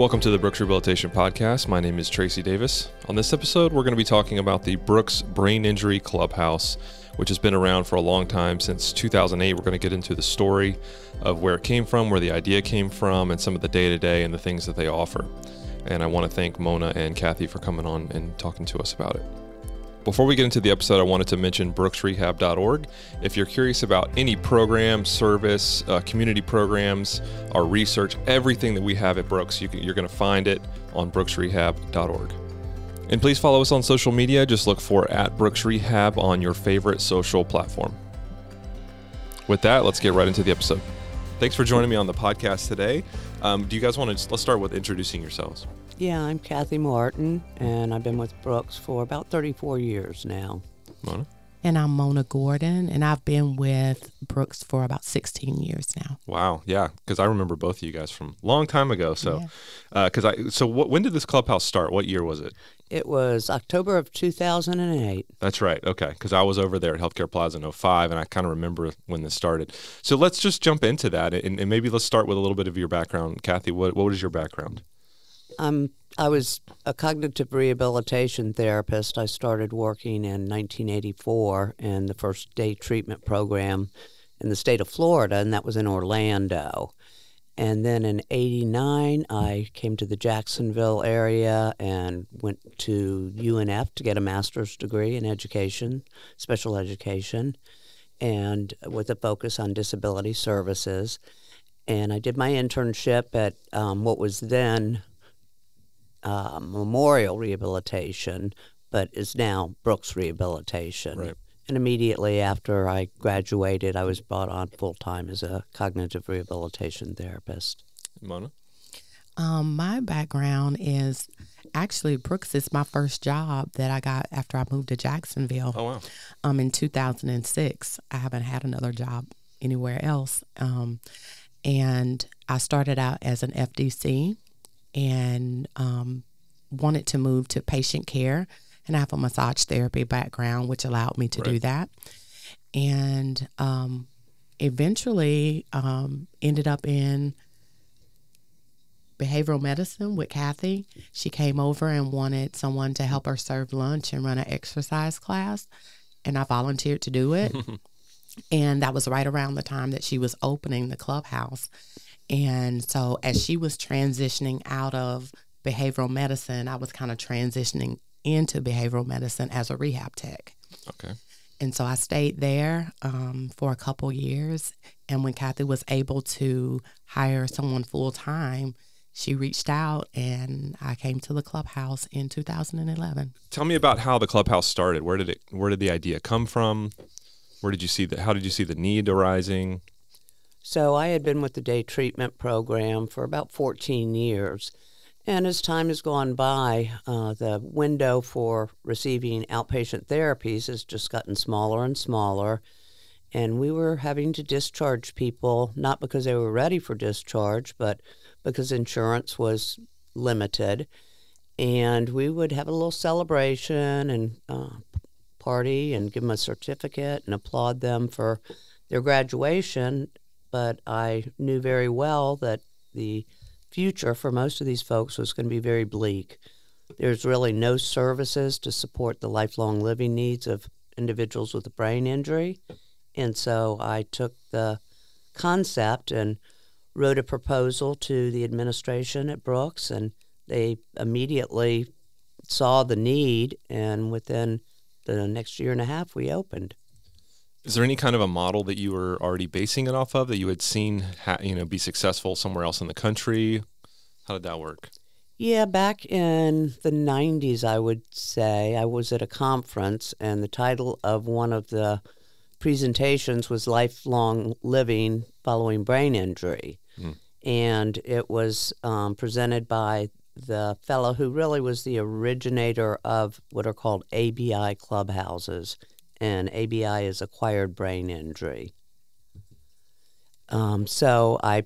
Welcome to the Brooks Rehabilitation Podcast. My name is Tracy Davis. On this episode, we're going to be talking about the Brooks Brain Injury Clubhouse, which has been around for a long time since 2008. We're going to get into the story of where it came from, where the idea came from, and some of the day to day and the things that they offer. And I want to thank Mona and Kathy for coming on and talking to us about it. Before we get into the episode, I wanted to mention brooksrehab.org. If you're curious about any program, service, uh, community programs, our research, everything that we have at Brooks, you can, you're going to find it on brooksrehab.org. And please follow us on social media. Just look for at Brooks Rehab on your favorite social platform. With that, let's get right into the episode. Thanks for joining me on the podcast today. Um, do you guys want to let's start with introducing yourselves? Yeah, I'm Kathy Martin, and I've been with Brooks for about 34 years now. Mona? And I'm Mona Gordon, and I've been with Brooks for about 16 years now. Wow, yeah, because I remember both of you guys from a long time ago. So, because yeah. uh, I so what, when did this clubhouse start? What year was it? It was October of 2008. That's right. Okay, because I was over there at Healthcare Plaza in 05, and I kind of remember when this started. So let's just jump into that, and, and, maybe let's start with a little bit of your background, Kathy. What what is your background? Um, I was a cognitive rehabilitation therapist. I started working in 1984 in the first day treatment program in the state of Florida, and that was in Orlando. And then in 89, I came to the Jacksonville area and went to UNF to get a master's degree in education, special education, and with a focus on disability services. And I did my internship at um, what was then uh, Memorial Rehabilitation, but is now Brooks Rehabilitation. Right. And immediately after I graduated, I was brought on full time as a cognitive rehabilitation therapist. Mona? Um, my background is actually Brooks is my first job that I got after I moved to Jacksonville. Oh wow! Um, in 2006, I haven't had another job anywhere else. Um, and I started out as an FDC, and um, wanted to move to patient care. And I have a massage therapy background, which allowed me to right. do that. And um, eventually um, ended up in behavioral medicine with Kathy. She came over and wanted someone to help her serve lunch and run an exercise class. And I volunteered to do it. and that was right around the time that she was opening the clubhouse. And so as she was transitioning out of behavioral medicine, I was kind of transitioning into behavioral medicine as a rehab tech. Okay. And so I stayed there um, for a couple years. And when Kathy was able to hire someone full time, she reached out and I came to the clubhouse in 2011. Tell me about how the clubhouse started. Where did it where did the idea come from? Where did you see the how did you see the need arising? So I had been with the day treatment program for about 14 years. And as time has gone by, uh, the window for receiving outpatient therapies has just gotten smaller and smaller. And we were having to discharge people, not because they were ready for discharge, but because insurance was limited. And we would have a little celebration and uh, party and give them a certificate and applaud them for their graduation but I knew very well that the future for most of these folks was going to be very bleak. There's really no services to support the lifelong living needs of individuals with a brain injury. And so I took the concept and wrote a proposal to the administration at Brooks, and they immediately saw the need. And within the next year and a half, we opened. Is there any kind of a model that you were already basing it off of that you had seen, ha- you know, be successful somewhere else in the country? How did that work? Yeah, back in the 90s, I would say, I was at a conference, and the title of one of the presentations was Lifelong Living Following Brain Injury. Mm. And it was um, presented by the fellow who really was the originator of what are called ABI clubhouses and ABI is acquired brain injury. Um, so I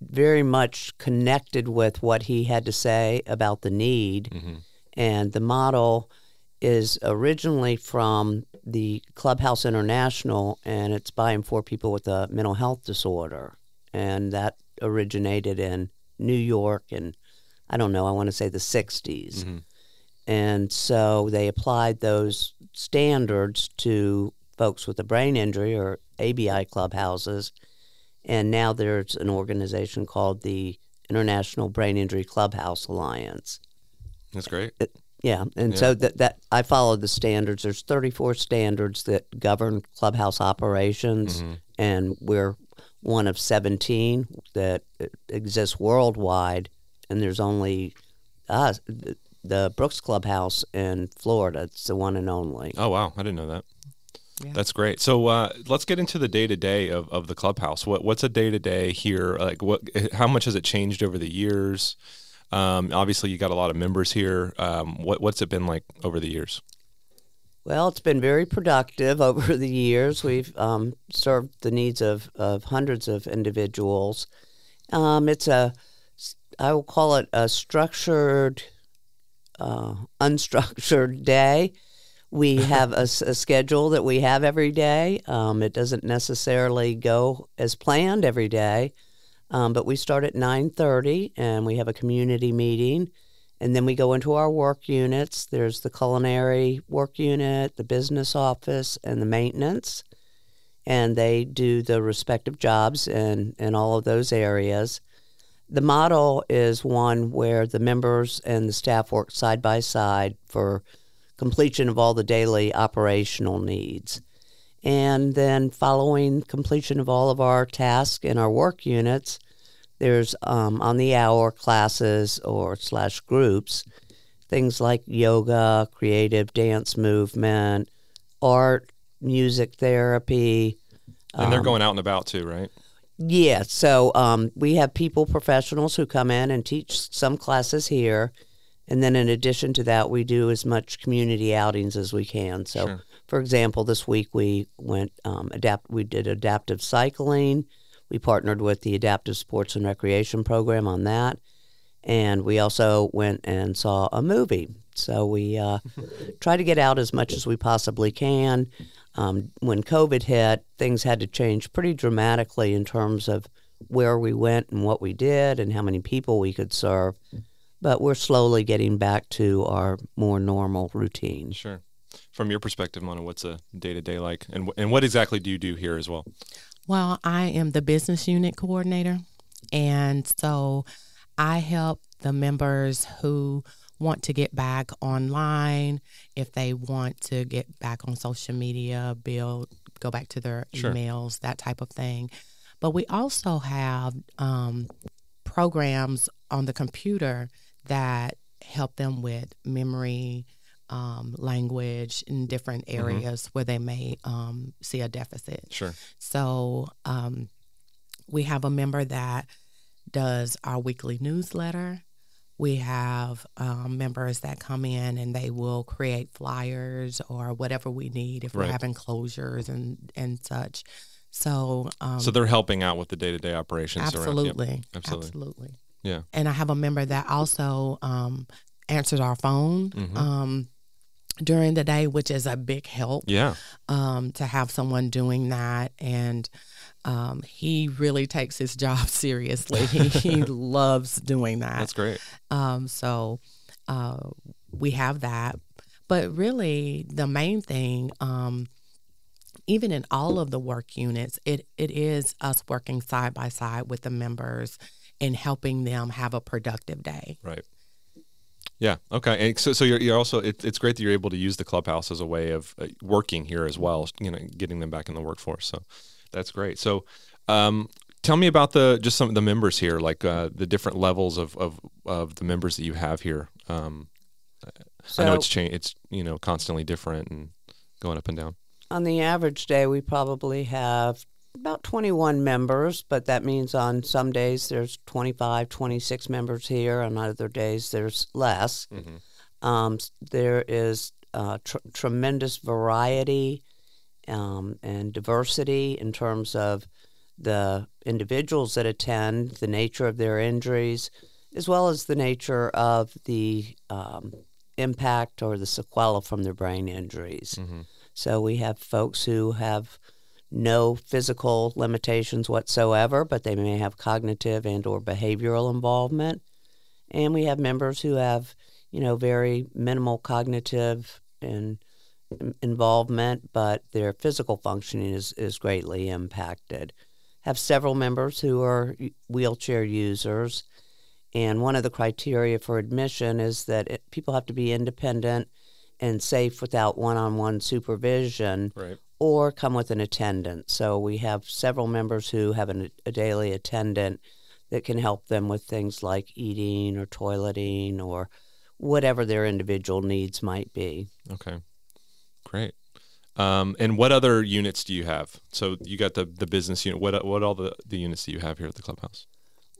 very much connected with what he had to say about the need, mm-hmm. and the model is originally from the Clubhouse International, and it's by and for people with a mental health disorder, and that originated in New York and I don't know, I want to say the 60s. And so they applied those standards to folks with a brain injury or ABI clubhouses. And now there's an organization called the International Brain Injury Clubhouse Alliance. That's great. Yeah, and so that that I followed the standards. There's 34 standards that govern clubhouse operations, and we're one of 17 that uh, exists worldwide. And there's only us, the Brooks Clubhouse in Florida. It's the one and only. Oh wow, I didn't know that. Yeah. That's great. So uh, let's get into the day to day of of the clubhouse. What what's a day to day here? Like what? How much has it changed over the years? Um, obviously, you got a lot of members here. Um, what what's it been like over the years? Well, it's been very productive over the years. We've um, served the needs of, of hundreds of individuals. Um, it's a, I will call it a structured, uh, unstructured day. We have a schedule that we have every day. Um, it doesn't necessarily go as planned every day, um, but we start at nine thirty, and we have a community meeting. And then we go into our work units. There's the culinary work unit, the business office, and the maintenance. And they do the respective jobs in, in all of those areas. The model is one where the members and the staff work side by side for completion of all the daily operational needs. And then, following completion of all of our tasks in our work units, there's um, on the hour classes or slash groups, things like yoga, creative dance movement, art, music therapy. And they're going out and about too, right? Yeah, so um, we have people, professionals who come in and teach some classes here. And then in addition to that, we do as much community outings as we can. So, Sure. for example, this week we went um, adapt. We did adaptive cycling. We partnered with the Adaptive Sports and Recreation Program on that, and we also went and saw a movie. So we uh, try to get out as much as we possibly can. Um, when COVID hit, things had to change pretty dramatically in terms of where we went and what we did and how many people we could serve. But we're slowly getting back to our more normal routine. Sure. From your perspective, Mona, what's a day to day like, and and what exactly do you do here as well? Well, I am the business unit coordinator. And so I help the members who want to get back online, if they want to get back on social media, build, go back to their Sure. emails, that type of thing. But we also have um, programs on the computer that help them with memory, um, language in different areas where they may um, see a deficit. Sure. So um, we have a member that does our weekly newsletter. We have um, members that come in and they will create flyers or whatever we need if Right. we're having closures and and such. So um, So they're helping out with the day to day operations. yep. absolutely, absolutely. absolutely. Yeah. And I have a member that also um, answers our phone Mhm. um, during the day, which is a big help Yeah. um, to have someone doing that. And um, he really takes his job seriously. he, he loves doing that. That's great. Um, so uh, we have that. But really, the main thing, um, even in all of the work units, it, it is us working side by side with the members and helping them have a productive day. Right. Yeah. Okay. And so, so you're, you're also, it, it's great that you're able to use the clubhouse as a way of uh, working here as well, you know, getting them back in the workforce. So that's great. So, um, tell me about the, just some of the members here, like, uh, the different levels of, of, of the members that you have here. Um, I know it's changed, it's, you know, constantly different and going up and down. On the average day, we probably have about 21 members, but that means on some days there's 25, 26 members here. On other days, there's less. Um, there is uh, tr- tremendous variety um, and diversity in terms of the individuals that attend, the nature of their injuries, as well as the nature of the um, impact or the sequela from their brain injuries. So we have folks who have no physical limitations whatsoever, but they may have cognitive and or behavioral involvement. And we have members who have, you know, very minimal cognitive and involvement, but their physical functioning is, is greatly impacted. Have several members who are wheelchair users, and one of the criteria for admission is that it, people have to be independent and safe without one-on-one supervision, Right. Or come with an attendant. So we have several members who have an, a daily attendant that can help them with things like eating or toileting or whatever their individual needs might be. Okay. Great. Um, and what other units do you have? So you got the, the business unit. What what all the, the units do you have here at the clubhouse?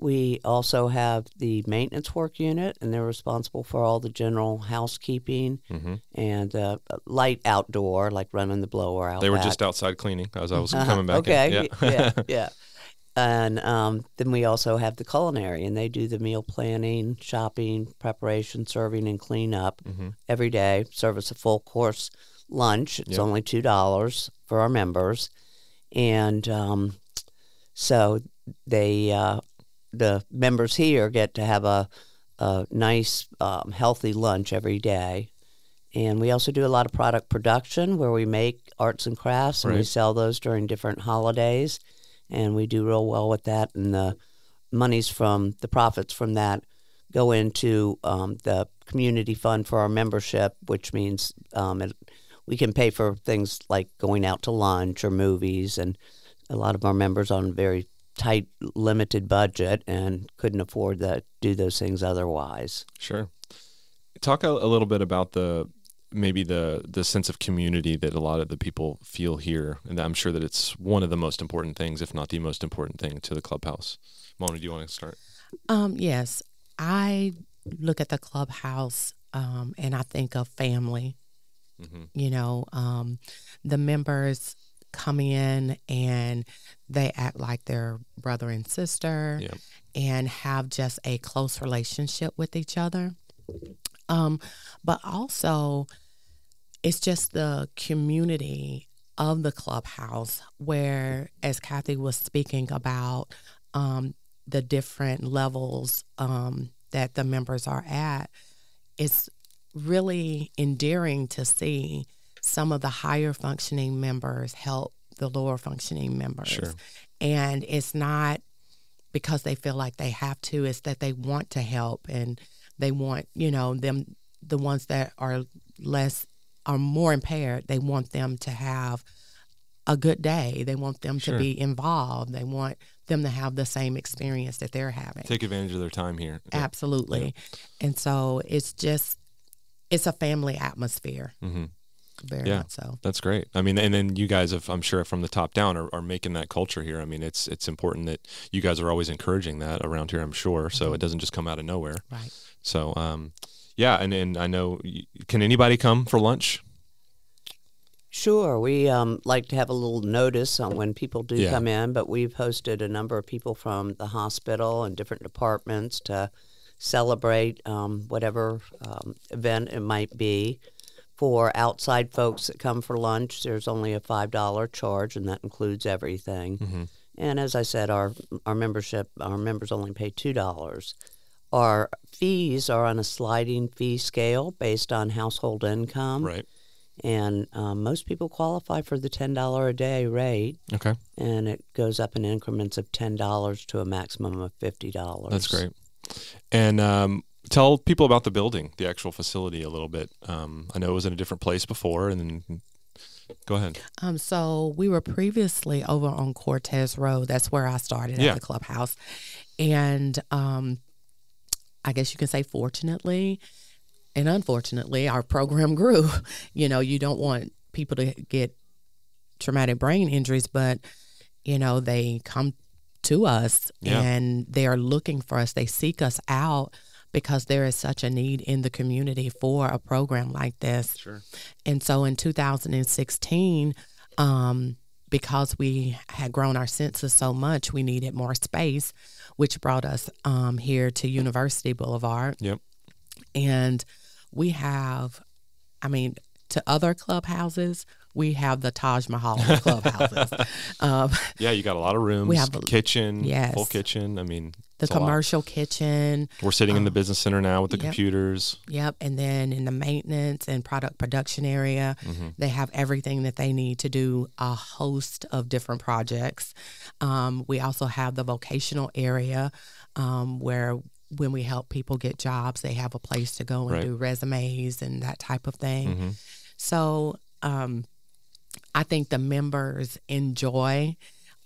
We also have the maintenance work unit, and they're responsible for all the general housekeeping Mm-hmm. and uh, light outdoor, like running the blower out. They were back. just outside cleaning as I was Uh-huh. coming back. Okay, In. yeah, yeah. And um, then we also have the culinary, and they do the meal planning, shopping, preparation, serving, and cleanup mm-hmm. every day. Service a full course lunch. It's Yep. only two dollars for our members, and um, so they uh, the members here get to have a, a nice, um, healthy lunch every day. And we also do a lot of product production where we make arts and crafts and we sell those during different holidays. And we do real well with that. And the monies from the profits from that go into um, the community fund for our membership, which means um, it, we can pay for things like going out to lunch or movies. And a lot of our members on very tight, limited budget and couldn't afford to do those things otherwise. Sure. Talk a, a little bit about the maybe the the sense of community that a lot of the people feel here, and I'm sure that it's one of the most important things, if not the most important thing, to the clubhouse. Mona, do you want to start? Um, yes, I look at the clubhouse um, and I think of family. Mm-hmm. You know, um, the members come in and they act like they're brother and sister Yep. and have just a close relationship with each other. Um, but also, it's just the community of the clubhouse where, as Kathy was speaking about, um, the different levels um, that the members are at, it's really endearing to see some of the higher functioning members help the lower functioning members. Sure. And it's not because they feel like they have to, it's that they want to help and they want, you know, them, the ones that are less, are more impaired, they want them to have a good day. They want them Sure. to be involved. They want them to have the same experience that they're having. Take advantage of their time here. Yeah. Absolutely. And so it's just, it's a family atmosphere. Mhm. Very Yeah. so. That's great. I mean, and then you guys have, I'm sure, from the top down, are, are making that culture here. I mean, it's it's important that you guys are always encouraging that around here. I'm sure, so it doesn't just come out of nowhere. Right. So, um, yeah, and and I know, can anybody come for lunch? Sure, we um, like to have a little notice on when people do Yeah. come in, but we've hosted a number of people from the hospital and different departments to celebrate um, whatever um, event it might be. For outside folks that come for lunch, there's only a five dollar charge, and that includes everything. Mhm. And as I said, our our membership our members only pay two dollars. Our fees are on a sliding fee scale based on household income Right. and um, most people qualify for the ten dollar a day rate, Okay. and it goes up in increments of ten dollars to a maximum of fifty dollars. That's great. And um, tell people about the building, the actual facility, a little bit. Um, I know it was in a different place before, and then go ahead. Um, so we were previously over on Cortez Road. That's where I started Yeah. at the clubhouse. And um, I guess you can say fortunately and unfortunately, our program grew. You know, you don't want people to get traumatic brain injuries, but, you know, they come to us Yeah. and they are looking for us. They seek us out because there is such a need in the community for a program like this. Sure. And so in 2016, um, because we had grown our census so much, we needed more space, which brought us um, here to University Boulevard. Yep. And we have, I mean, to other clubhouses, we have the Taj Mahal clubhouses. um, Yeah, you got a lot of rooms. We have a- kitchen, Yes. full kitchen. I mean, the It's commercial kitchen. We're sitting in the business center now with the yep. computers. Yep. And then in the maintenance and product production area, they have everything that they need to do a host of different projects. Um, we also have the vocational area um, where when we help people get jobs, they have a place to go and Right. do resumes and that type of thing. Mhm. So um, I think the members enjoy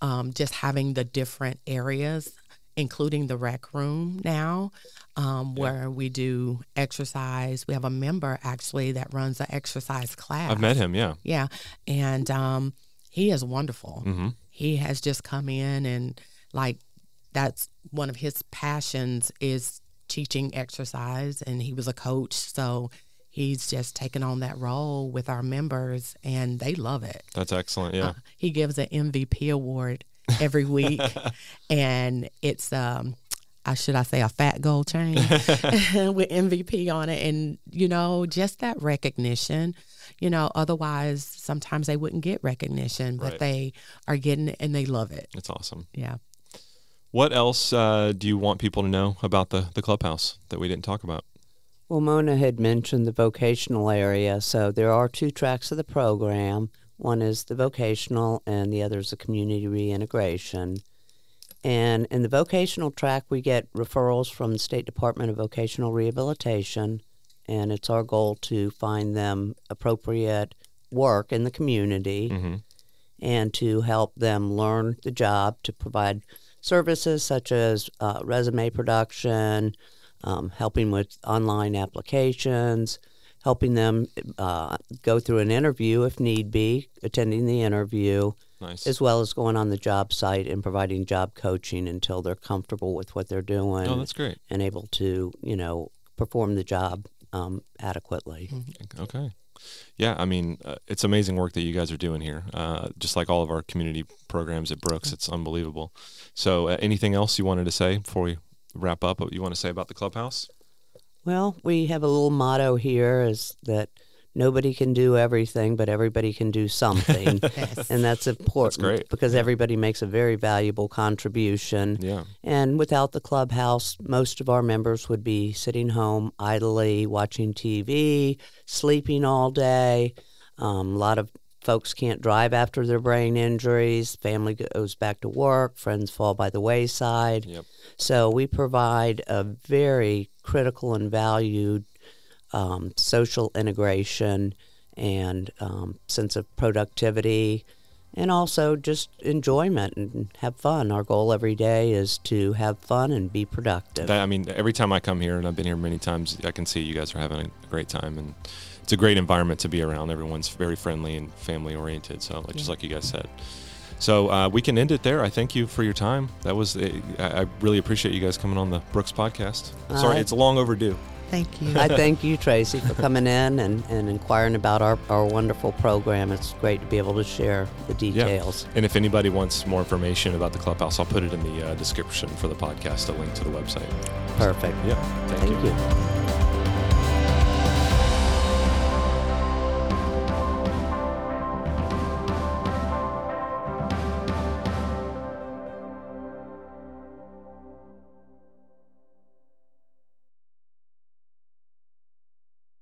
um, just having the different areas, including the rec room now, um, where we do exercise. We have a member actually that runs an exercise class. I've met him. Yeah. Yeah. And um, he is wonderful. hmm He has just come in and, like, that's one of his passions is teaching exercise. And he was a coach. So he's just taken on that role with our members and they love it. That's excellent. Yeah. Uh, he gives an MVP award every week, and it's um, I should I say a fat gold chain with MVP on it, and you know just that recognition. You know, otherwise sometimes they wouldn't get recognition, but Right. they are getting it and they love it. It's awesome. Yeah. What else uh, do you want people to know about the, the clubhouse that we didn't talk about? Well, Mona had mentioned the vocational area, so there are two tracks of the program. One is the vocational, and the other is the community reintegration. And in the vocational track, we get referrals from the State Department of Vocational Rehabilitation, and it's our goal to find them appropriate work in the community hmm and to help them learn the job to provide services such as uh, resume production, um, helping with online applications, helping them uh, go through an interview if need be, attending the interview, Nice. as well as going on the job site and providing job coaching until they're comfortable with what they're doing oh, that's great. and able to, you know, perform the job um, adequately. Okay. Yeah, I mean, uh, it's amazing work that you guys are doing here. Uh, just like all of our community programs at Brooks, it's unbelievable. So, uh, anything else you wanted to say before we wrap up? What you want to say about the clubhouse? Well, we have a little motto here is that nobody can do everything, but everybody can do something. Yes. and that's important great. because everybody makes a very valuable contribution. Yeah. And without the clubhouse, most of our members would be sitting home idly watching TV, sleeping all day. Um, a lot of folks can't drive after their brain injuries. Family goes back to work. Friends fall by the wayside. Yep. So we provide a very critical and valued um, social integration and um, sense of productivity and also just enjoyment and have fun. Our goal every day is to have fun and be productive. That, I mean, every time I come here, and I've been here many times, I can see you guys are having a great time, and it's a great environment to be around. Everyone's very friendly and family oriented. So, like, just like you guys said. So uh, we can end it there. I thank you for your time. That was I, I really appreciate you guys coming on the Brooks podcast. Sorry, Uh, it's long overdue. Thank you. I thank you, Tracy, for coming in and, and inquiring about our, our wonderful program. It's great to be able to share the details. And if anybody wants more information about the clubhouse, I'll put it in the uh, description for the podcast, a link to the website. Perfect. Yeah, thank, Thank you.